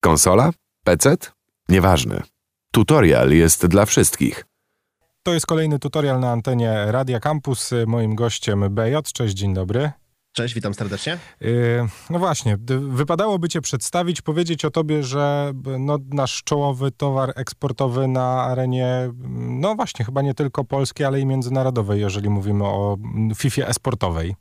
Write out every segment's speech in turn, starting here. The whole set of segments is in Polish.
Konsola? PC? Nieważne. Tutorial jest dla wszystkich. To jest kolejny tutorial na antenie Radia Campus. Moim gościem BJ. Cześć, dzień dobry. Cześć, witam serdecznie. Yy, no właśnie, wypadałoby Cię przedstawić, powiedzieć o Tobie, że no, nasz czołowy towar eksportowy na arenie, no właśnie, chyba nie tylko polskiej, ale i międzynarodowej, jeżeli mówimy o FIFA esportowej.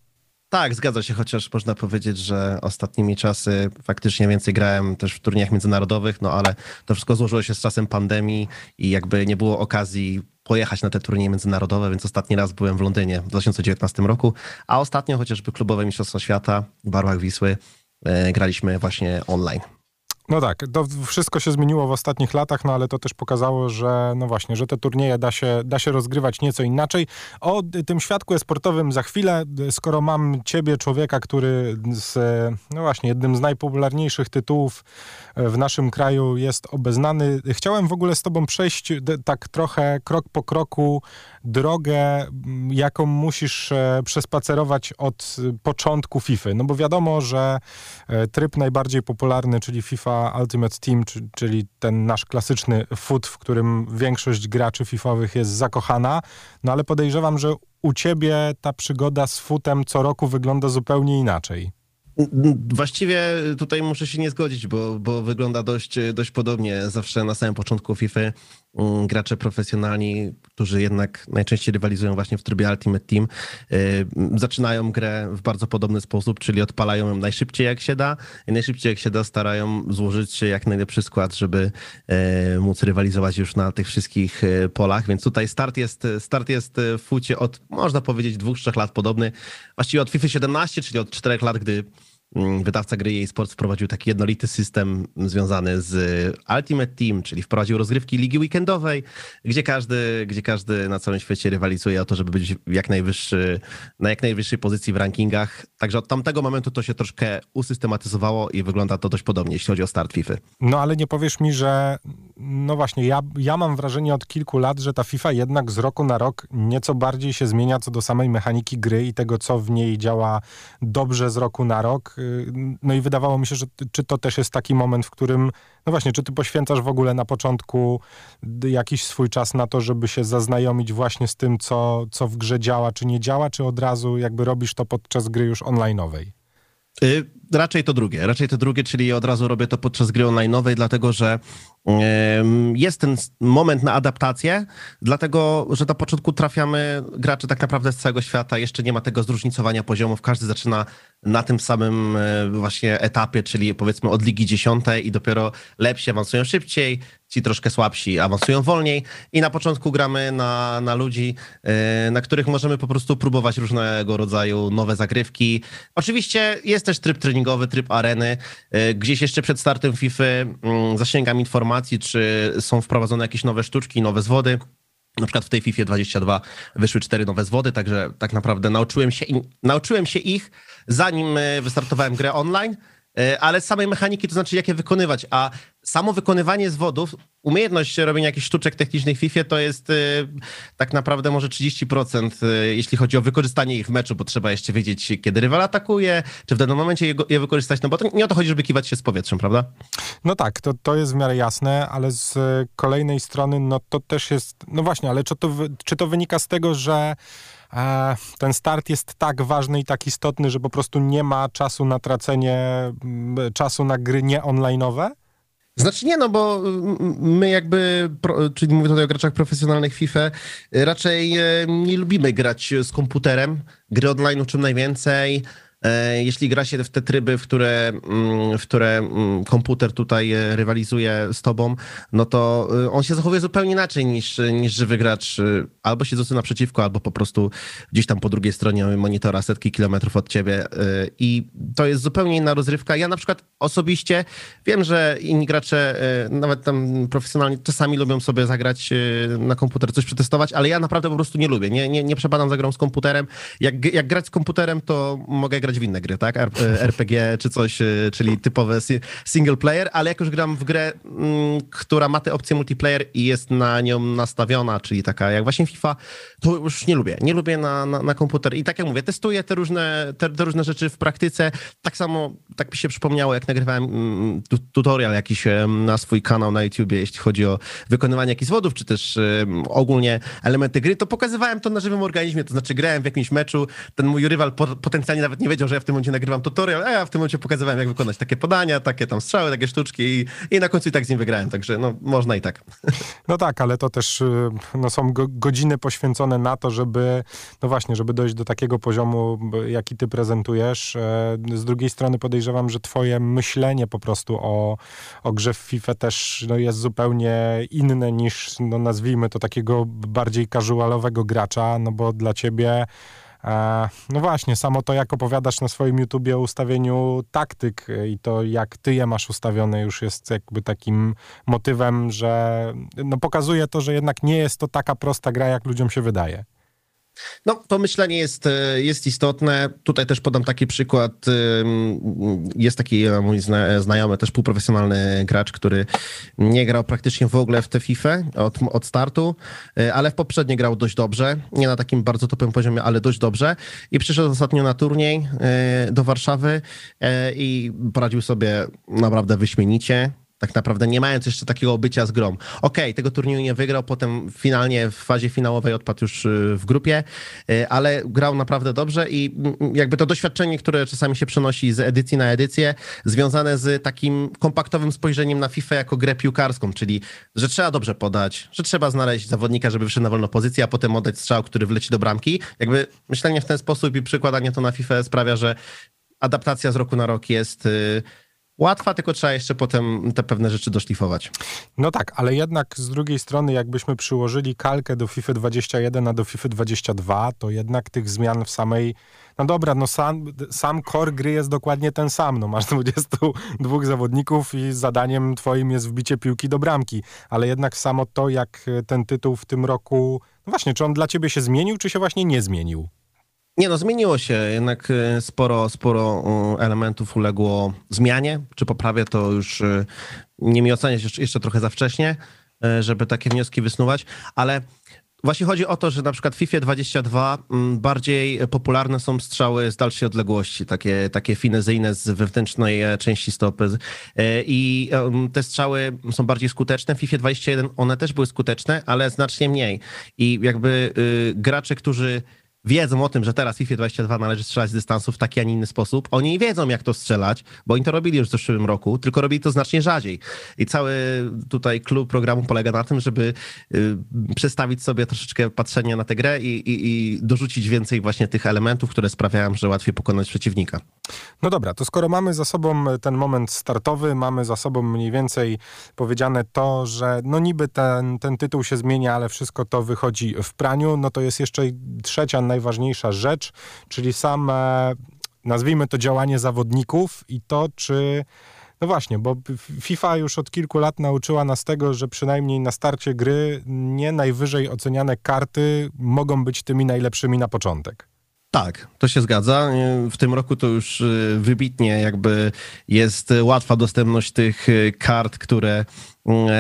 Tak, zgadza się, chociaż można powiedzieć, że ostatnimi czasy faktycznie więcej grałem też w turniejach międzynarodowych, no ale to wszystko złożyło się z czasem pandemii i jakby nie było okazji pojechać na te turnieje międzynarodowe, więc ostatni raz byłem w Londynie w 2019 roku, a ostatnio chociażby klubowe Mistrzostwa Świata w barwach Wisły e, graliśmy właśnie online. No tak, to wszystko się zmieniło w ostatnich latach, no ale to też pokazało, że no właśnie, że te turnieje da się, da się rozgrywać nieco inaczej. O tym świadku esportowym za chwilę, skoro mam ciebie, człowieka, który z, no właśnie, jednym z najpopularniejszych tytułów w naszym kraju jest obeznany, chciałem w ogóle z tobą przejść tak trochę krok po kroku drogę, jaką musisz e, przespacerować od początku FIFA. No bo wiadomo, że e, tryb najbardziej popularny, czyli FIFA Ultimate Team, czyli ten nasz klasyczny foot, w którym większość graczy FIFOwych jest zakochana, no ale podejrzewam, że u ciebie ta przygoda z footem co roku wygląda zupełnie inaczej. Właściwie tutaj muszę się nie zgodzić, bo, bo wygląda dość, dość podobnie. Zawsze na samym początku FIFA mm, gracze profesjonalni, którzy jednak najczęściej rywalizują właśnie w trybie Ultimate Team, y, zaczynają grę w bardzo podobny sposób, czyli odpalają ją najszybciej jak się da i najszybciej jak się da starają złożyć się jak najlepszy skład, żeby y, móc rywalizować już na tych wszystkich y, polach, więc tutaj start jest, start jest w fucie od, można powiedzieć, dwóch, trzech lat podobny. Właściwie od FIFA 17, czyli od czterech lat, gdy Mm, wydawca gry EA Sports wprowadził taki jednolity system związany z Ultimate Team, czyli wprowadził rozgrywki ligi weekendowej, gdzie każdy, gdzie każdy na całym świecie rywalizuje o to, żeby być jak najwyższy, na jak najwyższej pozycji w rankingach. Także od tamtego momentu to się troszkę usystematyzowało i wygląda to dość podobnie, jeśli chodzi o start FIFA. No ale nie powiesz mi, że no właśnie, ja, ja mam wrażenie od kilku lat, że ta FIFA jednak z roku na rok nieco bardziej się zmienia co do samej mechaniki gry i tego, co w niej działa dobrze z roku na rok no i wydawało mi się, że czy to też jest taki moment, w którym, no właśnie, czy ty poświęcasz w ogóle na początku jakiś swój czas na to, żeby się zaznajomić właśnie z tym, co, co w grze działa, czy nie działa, czy od razu jakby robisz to podczas gry już online'owej? Y, raczej to drugie, raczej to drugie, czyli od razu robię to podczas gry online'owej, dlatego że jest ten moment na adaptację, dlatego że na początku trafiamy gracze tak naprawdę z całego świata, jeszcze nie ma tego zróżnicowania poziomów, każdy zaczyna na tym samym e, właśnie etapie, czyli powiedzmy od ligi dziesiątej i dopiero lepsi awansują szybciej, ci troszkę słabsi awansują wolniej i na początku gramy na, na ludzi, e, na których możemy po prostu próbować różnego rodzaju nowe zagrywki. Oczywiście jest też tryb treningowy, tryb areny. E, gdzieś jeszcze przed startem FIFA mm, zasięgam informacji, czy są wprowadzone jakieś nowe sztuczki, nowe zwody. Na przykład w tej FIFA 22 wyszły cztery nowe zwody, także tak naprawdę nauczyłem się, nauczyłem się ich, zanim e, wystartowałem grę online, ale samej mechaniki, to znaczy jak je wykonywać, a samo wykonywanie zwodów, umiejętność robienia jakichś sztuczek technicznych w FIFA to jest y, tak naprawdę może 30%, y, jeśli chodzi o wykorzystanie ich w meczu, bo trzeba jeszcze wiedzieć, kiedy rywal atakuje, czy w danym momencie je, wykorzystać, no bo to nie o to chodzi, żeby kiwać się z powietrzem, prawda? No tak, to, to jest w miarę jasne, ale z kolejnej strony, no to też jest, no właśnie, ale czy to, czy to wynika z tego, że e, ten start jest tak ważny i tak istotny, że po prostu nie ma czasu na tracenie czasu na gry nie online'owe? Znaczy nie, no bo my jakby, czyli mówię tutaj o graczach profesjonalnych FIFA, raczej e, nie lubimy grać z komputerem. Gry online czym najwięcej. E, jeśli gra się w te tryby, w które, mm, w które mm, komputer tutaj e, rywalizuje z tobą, no to e, on się zachowuje zupełnie inaczej niż, niż żywy gracz, albo siedzący naprzeciwko, albo po prostu gdzieś tam po drugiej stronie monitora setki kilometrów od ciebie i to jest zupełnie inna rozrywka. Ja na przykład osobiście wiem, że inni gracze, nawet tam profesjonalni, czasami lubią sobie zagrać na komputer, coś przetestować, ale ja naprawdę po prostu nie lubię. Nie, nie, nie przepadam za grą z komputerem. Jak, jak grać z komputerem, to mogę grać grać w inne gry, tak? RPG czy coś, czyli typowe single player, ale jak już gram w grę, mm, która ma tę opcję multiplayer i jest na nią nastawiona, czyli taka jak właśnie FIFA, to już nie lubię. Nie lubię na, na, na komputer. I tak jak mówię, testuję te różne, te, te, różne rzeczy w praktyce. Tak samo, tak mi się przypomniało, jak nagrywałem mm, tutorial jakiś na swój kanał na YouTubie, jeśli chodzi o wykonywanie jakichś zwodów, czy też ogólnie elementy gry, to pokazywałem to na żywym organizmie, to znaczy grałem w jakimś meczu, ten mój rywal potencjalnie nawet nie wiedział, że ja w tym momencie nagrywam tutorial, a ja w tym momencie pokazywałem, jak wykonać takie podania, takie tam strzały, takie sztuczki i, i na końcu i tak z nim wygrałem, także no, można i tak. No tak, ale to też y, no, są godziny poświęcone na to, żeby, no właśnie, żeby dojść do takiego poziomu, jaki ty prezentujesz. E, z drugiej strony podejrzewam, że twoje myślenie po prostu o, o grze w FIFA też no, jest zupełnie inne niż, no, nazwijmy to takiego bardziej casualowego gracza, no bo dla ciebie no właśnie, samo to, jak opowiadasz na swoim YouTubie o ustawieniu taktyk i to, jak ty je masz ustawione, już jest jakby takim motywem, że no pokazuje to, że jednak nie jest to taka prosta gra, jak ludziom się wydaje. No, to myślenie jest, e, jest istotne. Tutaj też podam taki przykład. Jest taki e, mój znajomy, też półprofesjonalny gracz, który nie grał praktycznie w ogóle w tę FIFA od, od startu, e, ale w poprzednie grał dość dobrze. Nie na takim bardzo topowym poziomie, ale dość dobrze. I przyszedł ostatnio na turniej do Warszawy i poradził sobie naprawdę wyśmienicie tak naprawdę nie mając jeszcze takiego bycia z. Okej, okay, tego turnieju nie wygrał, potem finalnie w fazie finałowej odpadł już y, w grupie, y, ale grał naprawdę dobrze i mm, jakby to doświadczenie, które czasami się przenosi z edycji na edycję, związane z takim kompaktowym spojrzeniem na FIFA jako grę piłkarską, czyli że trzeba dobrze podać, że trzeba znaleźć zawodnika, żeby wyszedł na wolną pozycję, a potem oddać strzał, który wleci do bramki. Jakby myślenie w ten sposób i przykładanie to na FIFA sprawia, że adaptacja z roku na rok jest y, łatwa, tylko trzeba jeszcze potem te pewne rzeczy doszlifować. No tak, ale jednak z drugiej strony, jakbyśmy przyłożyli kalkę do FIFA 21 a do FIFA 22, to jednak tych zmian w samej. No dobra, no sam, sam core gry jest dokładnie ten sam. No masz 22 zawodników i zadaniem twoim jest wbicie piłki do bramki. Ale jednak samo to, jak ten tytuł w tym roku. No właśnie, czy on dla ciebie się zmienił, czy się właśnie nie zmienił? Nie no, zmieniło się. Jednak e, sporo, sporo e, elementów uległo zmianie. Czy poprawię to już e, nie mi oceniać jeszcze, trochę za wcześnie, żeby takie wnioski wysnuwać, ale Właśnie chodzi o to, że na przykład w FIFA 22 mm, bardziej popularne są strzały z dalszej odległości, takie, takie finezyjne z wewnętrznej części stopy. I te strzały są bardziej skuteczne. W FIFA 21 one też były skuteczne, ale znacznie mniej. I jakby y, gracze, którzy wiedzą o tym, że teraz FIFA 22 należy strzelać z dystansu w taki, a nie inny sposób. Oni wiedzą, jak to strzelać, bo oni to robili już w zeszłym roku, tylko robili to znacznie rzadziej. I cały tutaj klub programu polega na tym, żeby y, przestawić sobie troszeczkę patrzenie na tę grę i, i, i dorzucić więcej właśnie tych elementów, które sprawiają, że łatwiej pokonać przeciwnika. No dobra, to skoro mamy za sobą ten moment startowy, mamy za sobą mniej więcej powiedziane to, że no niby ten, ten tytuł się zmienia, ale wszystko to wychodzi w praniu, no to jest jeszcze trzecia najważniejsza rzecz, czyli same, nazwijmy to działanie zawodników i to, czy no właśnie, bo FIFA już od kilku lat nauczyła nas tego, że przynajmniej na starcie gry nie najwyżej oceniane karty mogą być tymi najlepszymi na początek. Tak, to się zgadza. W tym roku to już y, wybitnie jakby jest łatwa dostępność tych y, kart, które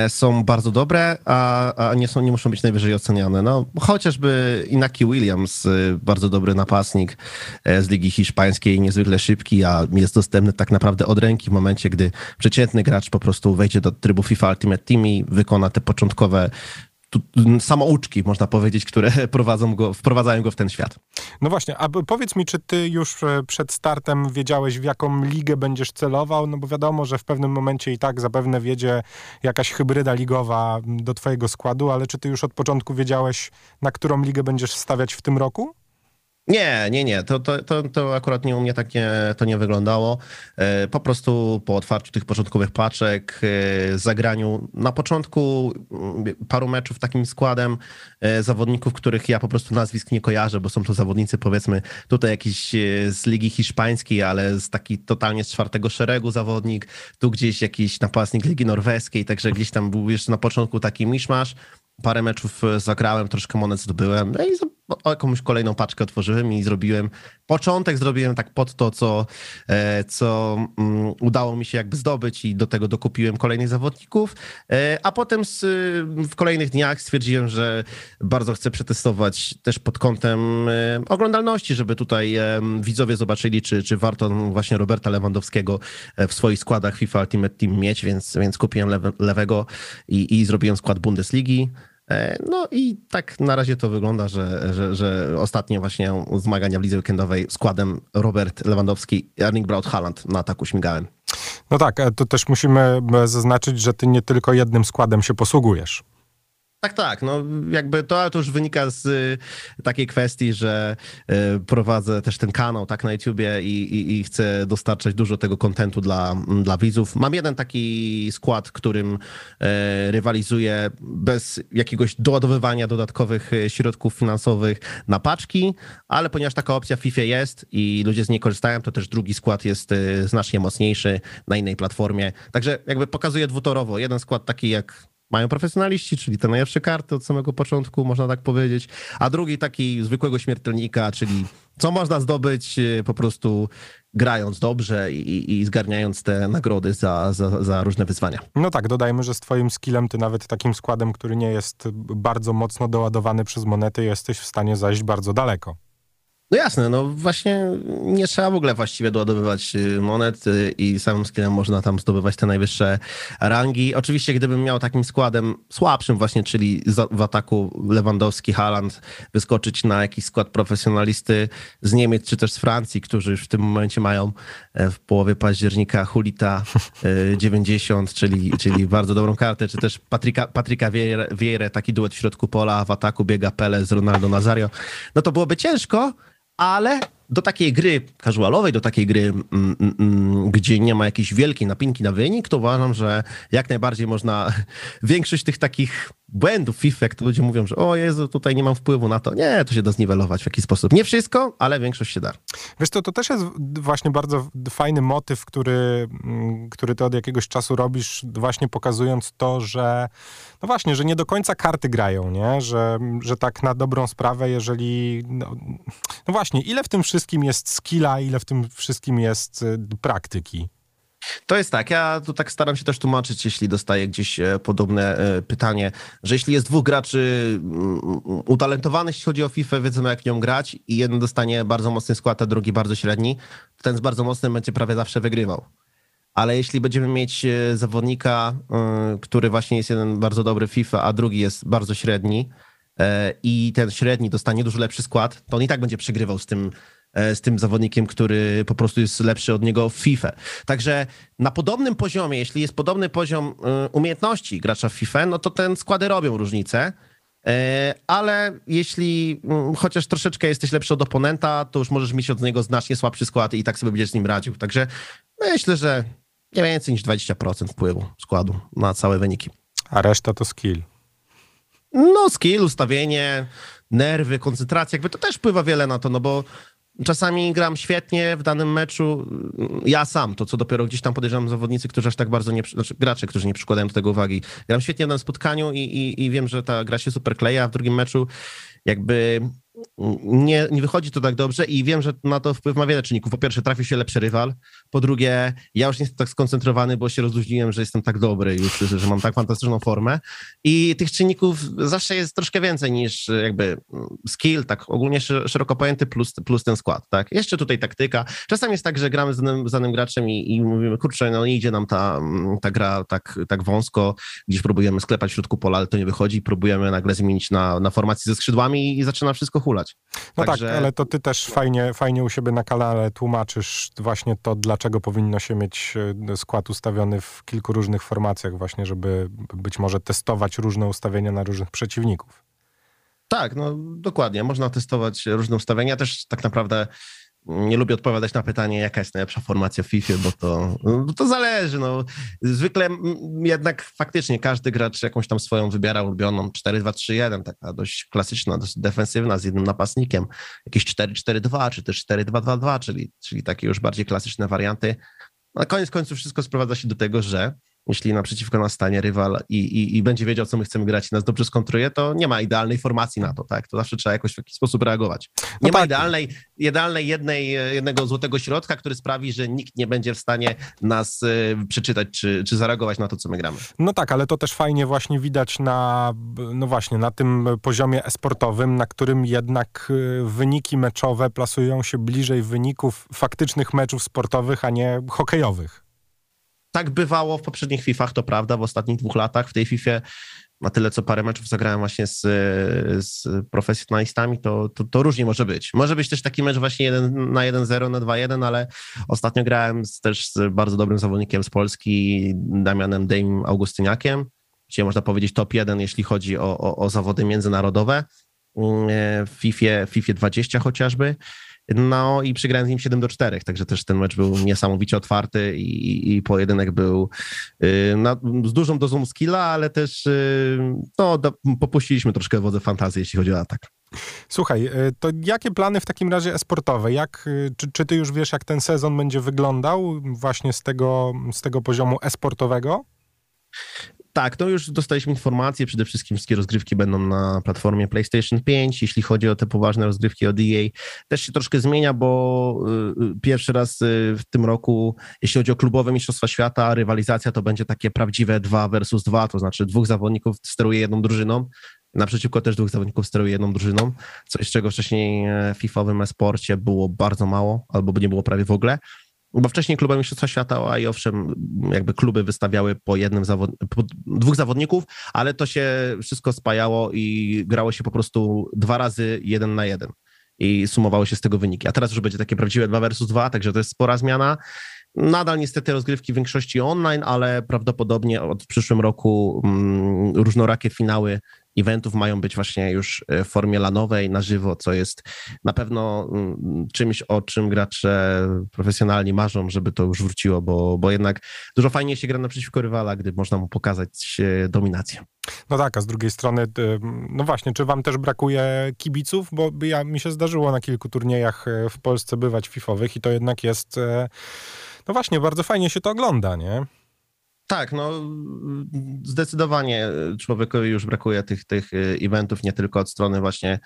są bardzo dobre, a, a nie, są, nie muszą być najwyżej oceniane. No, chociażby Inaki Williams, bardzo dobry napastnik z Ligi Hiszpańskiej, niezwykle szybki, a jest dostępny tak naprawdę od ręki w momencie, gdy przeciętny gracz po prostu wejdzie do trybu FIFA Ultimate Team i wykona te początkowe samouczki, można powiedzieć, które prowadzą go, wprowadzają go w ten świat. No właśnie, a powiedz mi, czy ty już e, przed startem wiedziałeś, w jaką ligę będziesz celował? No bo wiadomo, że w pewnym momencie i tak zapewne wiedzie jakaś hybryda ligowa do twojego składu, ale czy ty już od początku wiedziałeś, na którą ligę będziesz stawiać w tym roku? Nie, nie, nie. To, to, to, to akurat nie u mnie tak nie, to nie wyglądało. E, po prostu po otwarciu tych początkowych paczek, e, zagraniu na początku mm, paru meczów takim składem e, zawodników, których ja po prostu nazwisk nie kojarzę, bo są to zawodnicy powiedzmy tutaj jakiś z Ligi Hiszpańskiej, ale z taki totalnie z czwartego szeregu zawodnik, tu gdzieś jakiś napastnik Ligi Norweskiej, także gdzieś tam był jeszcze na początku taki miszmasz parę meczów zagrałem, troszkę monet zdobyłem no i jakąś kolejną paczkę otworzyłem i zrobiłem, początek zrobiłem tak pod to, co, e, co um, udało mi się jakby zdobyć i do tego dokupiłem kolejnych zawodników, e, a potem z, w kolejnych dniach stwierdziłem, że bardzo chcę przetestować też pod kątem e, oglądalności, żeby tutaj widzowie zobaczyli, czy, czy warto właśnie Roberta Lewandowskiego w swoich składach FIFA Ultimate Team mieć, więc, więc kupiłem lewe, lewego i, i zrobiłem skład Bundesligi. E, no i tak na razie to wygląda, że, że, że ostatnie właśnie zmagania w lidze weekendowej składem Robert Lewandowski, Erling Braut Haaland na ataku śmigałem. No tak, e, to też musimy e, zaznaczyć, że ty nie tylko jednym składem się posługujesz. Tak, tak. No jakby to, to już wynika z y, takiej kwestii, że y, prowadzę też ten kanał tak na YouTubie i, i, i, chcę dostarczać dużo tego kontentu dla, dla widzów. Mam jeden taki skład, którym y, rywalizuję bez jakiegoś doładowywania dodatkowych środków finansowych na paczki, ale ponieważ taka opcja w FIFA jest i ludzie z niej korzystają, to też drugi skład jest znacznie mocniejszy na innej platformie. Także jakby pokazuję dwutorowo. Jeden skład taki jak mają profesjonaliści, czyli te najlepsze karty od samego początku, można tak powiedzieć, a drugi taki zwykłego śmiertelnika, czyli co można zdobyć e, po prostu grając dobrze i, i zgarniając te nagrody za, za, za, różne wyzwania. No tak, dodajmy, że z twoim skillem, ty nawet takim składem, który nie jest bardzo mocno doładowany przez monety, jesteś w stanie zajść bardzo daleko. No jasne, no właśnie nie trzeba w ogóle właściwie doładowywać y, monet y, i samym skillem można tam zdobywać te najwyższe rangi. Oczywiście gdybym miał takim składem słabszym właśnie, czyli w ataku Lewandowski, Haaland, wyskoczyć na jakiś skład profesjonalisty z Niemiec czy też z Francji, którzy już w tym momencie mają e, w połowie października Hulita 90, e, czyli, czyli bardzo dobrą kartę, czy też Patryka, Patryka Vieira, taki duet w środku pola, w ataku biega Pele z Ronaldo Nazario, no to byłoby ciężko, 啊咧 do takiej gry casualowej, do takiej gry, mm, mm, mm, gdzie nie ma jakiejś wielkiej napinki na wynik, to uważam, że jak najbardziej można większość tych takich błędów FIFA, jak to ludzie mówią, że o Jezu, tutaj nie mam wpływu na to. Nie, to się da zniwelować w jakiś sposób. Nie wszystko, ale większość się da. Wiesz to, to też jest właśnie bardzo fajny motyw, który, który ty od jakiegoś czasu robisz, właśnie pokazując to, że no właśnie, że nie do końca karty grają, nie? Że, że tak na dobrą sprawę, jeżeli no, no właśnie, ile w tym wszystkim jest skilla, ile w tym wszystkim jest y, praktyki? To jest tak, ja tu tak staram się też tłumaczyć, jeśli dostaję gdzieś e, podobne e, pytanie, że jeśli jest dwóch graczy mm, utalentowanych, jeśli chodzi o FIFA, wiedzą jak nią grać i jeden dostanie bardzo mocny skład, a drugi bardzo średni, to ten z bardzo mocnym będzie prawie zawsze wygrywał. Ale jeśli będziemy mieć e, zawodnika, który właśnie jest jeden bardzo dobry FIFA, a drugi jest bardzo średni i ten średni dostanie dużo lepszy skład, to on i tak będzie przegrywał z tym z tym zawodnikiem, który po prostu jest lepszy od niego w FIFA. Także na podobnym poziomie, jeśli jest podobny poziom e, umiejętności gracza w FIFA, no to ten składy robią różnicę. E, ale jeśli mm, chociaż troszeczkę jesteś lepszy od oponenta, to już możesz mieć od niego znacznie słabszy skład i tak sobie będziesz z nim radził. Także myślę, że nie więcej niż 20% wpływu składu na całe wyniki. A reszta to skill. No, skill, ustawienie, nerwy, koncentracja, jakby to też wpływa wiele na to, no bo Czasami gram świetnie w danym meczu, ja sam, to co dopiero gdzieś tam podejrzewam zawodnicy, którzy aż tak bardzo nie, znaczy gracze, którzy nie przykładają do tego uwagi. Gram świetnie w danym spotkaniu i, i, i wiem, że ta gra się super kleja, a w drugim meczu jakby nie, nie wychodzi to tak dobrze i wiem, że na to wpływ ma wiele czynników. Po pierwsze, trafił się lepszy rywal. Po drugie, ja już nie jestem tak skoncentrowany, bo się rozluźniłem, że jestem tak dobry już, że mam tak fantastyczną formę. I tych czynników zawsze jest troszkę więcej niż jakby skill, tak ogólnie szeroko pojęty, plus, plus ten skład, tak? Jeszcze tutaj taktyka. Czasami jest tak, że gramy z danym, z danym graczem i, i mówimy, kurczę, no nie idzie nam ta, ta gra tak, tak wąsko, gdzieś próbujemy sklepać w środku pola, ale to nie wychodzi, próbujemy nagle zmienić na, na formację ze skrzydłami i zaczyna wszystko hulać. No Także... tak, ale to ty też fajnie, fajnie u siebie na kanale tłumaczysz właśnie to, dlaczego powinno się mieć e, skład ustawiony w kilku różnych formacjach właśnie, żeby być może testować różne ustawienia na różnych przeciwników. Tak, no dokładnie. Można testować różne ustawienia. Też tak naprawdę nie lubię odpowiadać na pytanie, jaka jest najlepsza formacja w FIFA, bo to, bo to zależy. No. Zwykle jednak faktycznie każdy gracz jakąś tam swoją wybiera ulubioną 4-2-3-1, taka dość klasyczna, dość defensywna z jednym napastnikiem, jakieś 4-4-2 czy też 4-2-2-2, czyli, czyli takie już bardziej klasyczne warianty. Na koniec końców wszystko sprowadza się do tego, że jeśli naprzeciwko nas stanie rywal i, i, i będzie wiedział, co my chcemy grać i nas dobrze skontruje, to nie ma idealnej formacji na to, tak? To zawsze trzeba jakoś w jakiś sposób reagować. Nie No ma tak. idealnej, idealnej jednej, jednego złotego środka, który sprawi, że nikt nie będzie w stanie nas y, przeczytać czy, czy zareagować na to, co my gramy. No tak, ale to też fajnie właśnie widać na, no właśnie, na tym poziomie esportowym, na którym jednak y, wyniki meczowe plasują się bliżej wyników faktycznych meczów sportowych, a nie hokejowych. Tak bywało w poprzednich FIFach, to prawda, w ostatnich dwóch latach. W tej FIFA na tyle, co parę meczów zagrałem właśnie z, z profesjonalistami, to, to, to różnie może być. Może być też taki mecz właśnie 1 na 1-0, na 2-1, ale ostatnio grałem z, też z bardzo dobrym zawodnikiem z Polski, Damianem Dejm Augustyniakiem, gdzie można powiedzieć top 1, jeśli chodzi o, o, o zawody międzynarodowe w FIFA, FIFA 20 chociażby. No i przegrałem z nim 7 do 4, także też ten mecz był niesamowicie otwarty i, i pojedynek był y, na, z dużą dozą skilla, ale też y, no, popuściliśmy troszkę wodze fantazji, jeśli chodzi o atak. Słuchaj, y, to jakie plany w takim razie esportowe? Jak, czy, czy ty już wiesz, jak ten sezon będzie wyglądał właśnie z tego, z tego poziomu esportowego? Tak, to już dostaliśmy informacje, przede wszystkim wszystkie rozgrywki będą na platformie PlayStation 5. Jeśli chodzi o te poważne rozgrywki od EA, też się troszkę zmienia, bo y, pierwszy raz y, w tym roku, jeśli chodzi o klubowe Mistrzostwa Świata, rywalizacja to będzie takie prawdziwe 2 versus 2, to znaczy dwóch zawodników steruje jedną drużyną, naprzeciwko też dwóch zawodników steruje jedną drużyną, coś czego wcześniej w FIFowym e-sporcie było bardzo mało, albo nie było prawie w ogóle. Bo wcześniej kluby Mistrzostwa Świata, a i owszem, jakby kluby wystawiały po jednym zawod... po dwóch zawodników, ale to się wszystko spajało i grało się po prostu dwa razy jeden na jeden i sumowały się z tego wyniki. A teraz już będzie takie prawdziwe 2 versus 2, także to jest spora zmiana. Nadal niestety rozgrywki w większości online, ale prawdopodobnie od przyszłym roku mm, różnorakie finały eventów mają być właśnie już w formie lanowej, na żywo, co jest na pewno mm, czymś, o czym gracze profesjonalni marzą, żeby to już wróciło, bo, bo jednak dużo fajniej się gra naprzeciwko rywala, gdy można mu pokazać e, dominację. No tak, a z drugiej strony, y, no właśnie, czy wam też brakuje kibiców? Bo ja, mi się zdarzyło na kilku turniejach e, w Polsce bywać fifowych i to jednak jest, e, no właśnie, bardzo fajnie się to ogląda, nie? Tak, no zdecydowanie człowiekowi już brakuje tych, tych eventów, nie tylko od strony właśnie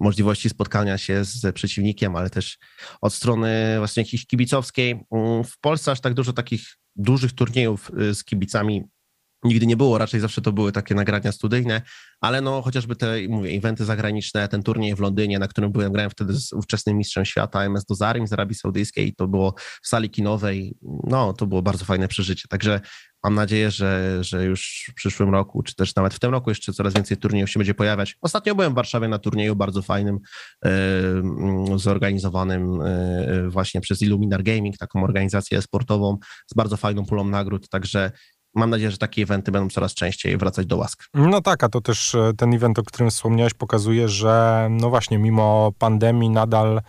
możliwości spotkania się z przeciwnikiem, ale też od strony właśnie jakiejś kibicowskiej. W Polsce aż tak dużo takich dużych turniejów z kibicami nigdy nie było, raczej zawsze to były takie nagrania studyjne, ale no chociażby te, mówię, eventy zagraniczne, ten turniej w Londynie, na którym byłem, grałem wtedy z ówczesnym mistrzem świata MS Dozarim z Arabii Saudyjskiej, to było w sali kinowej, no to było bardzo fajne przeżycie, także mam nadzieję, że, że już w przyszłym roku, czy też nawet w tym roku jeszcze coraz więcej turniejów się będzie pojawiać. Ostatnio byłem w Warszawie na turnieju bardzo fajnym, yy, zorganizowanym yy, właśnie przez Illuminar Gaming, taką organizację sportową z bardzo fajną pulą nagród, także mam nadzieję, że takie eventy będą coraz częściej wracać do łask. No tak, a to też ten event, o którym wspomniałeś, pokazuje, że no właśnie, mimo pandemii nadal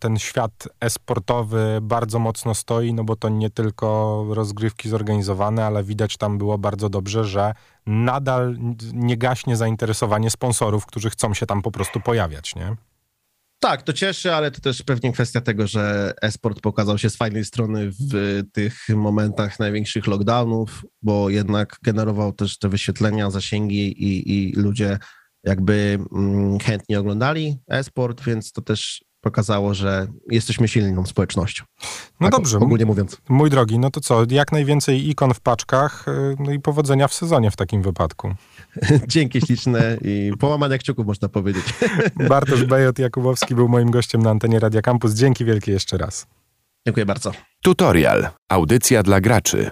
ten świat e-sportowy bardzo mocno stoi, no bo to nie tylko rozgrywki zorganizowane, ale widać tam było bardzo dobrze, że nadal nie gaśnie zainteresowanie sponsorów, którzy chcą się tam po prostu pojawiać, nie? Tak, to cieszy, ale to też pewnie kwestia tego, że esport pokazał się z fajnej strony w tych momentach największych lockdownów, bo jednak generował też te wyświetlenia, zasięgi i, i ludzie jakby mm, chętnie oglądali esport, więc to też pokazało, że jesteśmy silną społecznością. No tak, dobrze. Ogólnie mówiąc. Mój drogi, no to co, jak najwięcej ikon w paczkach, no i powodzenia w sezonie w takim wypadku. Dzięki śliczne i połamania kciuków można powiedzieć. Bartosz Bejot Jakubowski był moim gościem na antenie Radia Campus. Dzięki wielkie jeszcze raz. Dziękuję bardzo. Tutorial. Audycja dla graczy.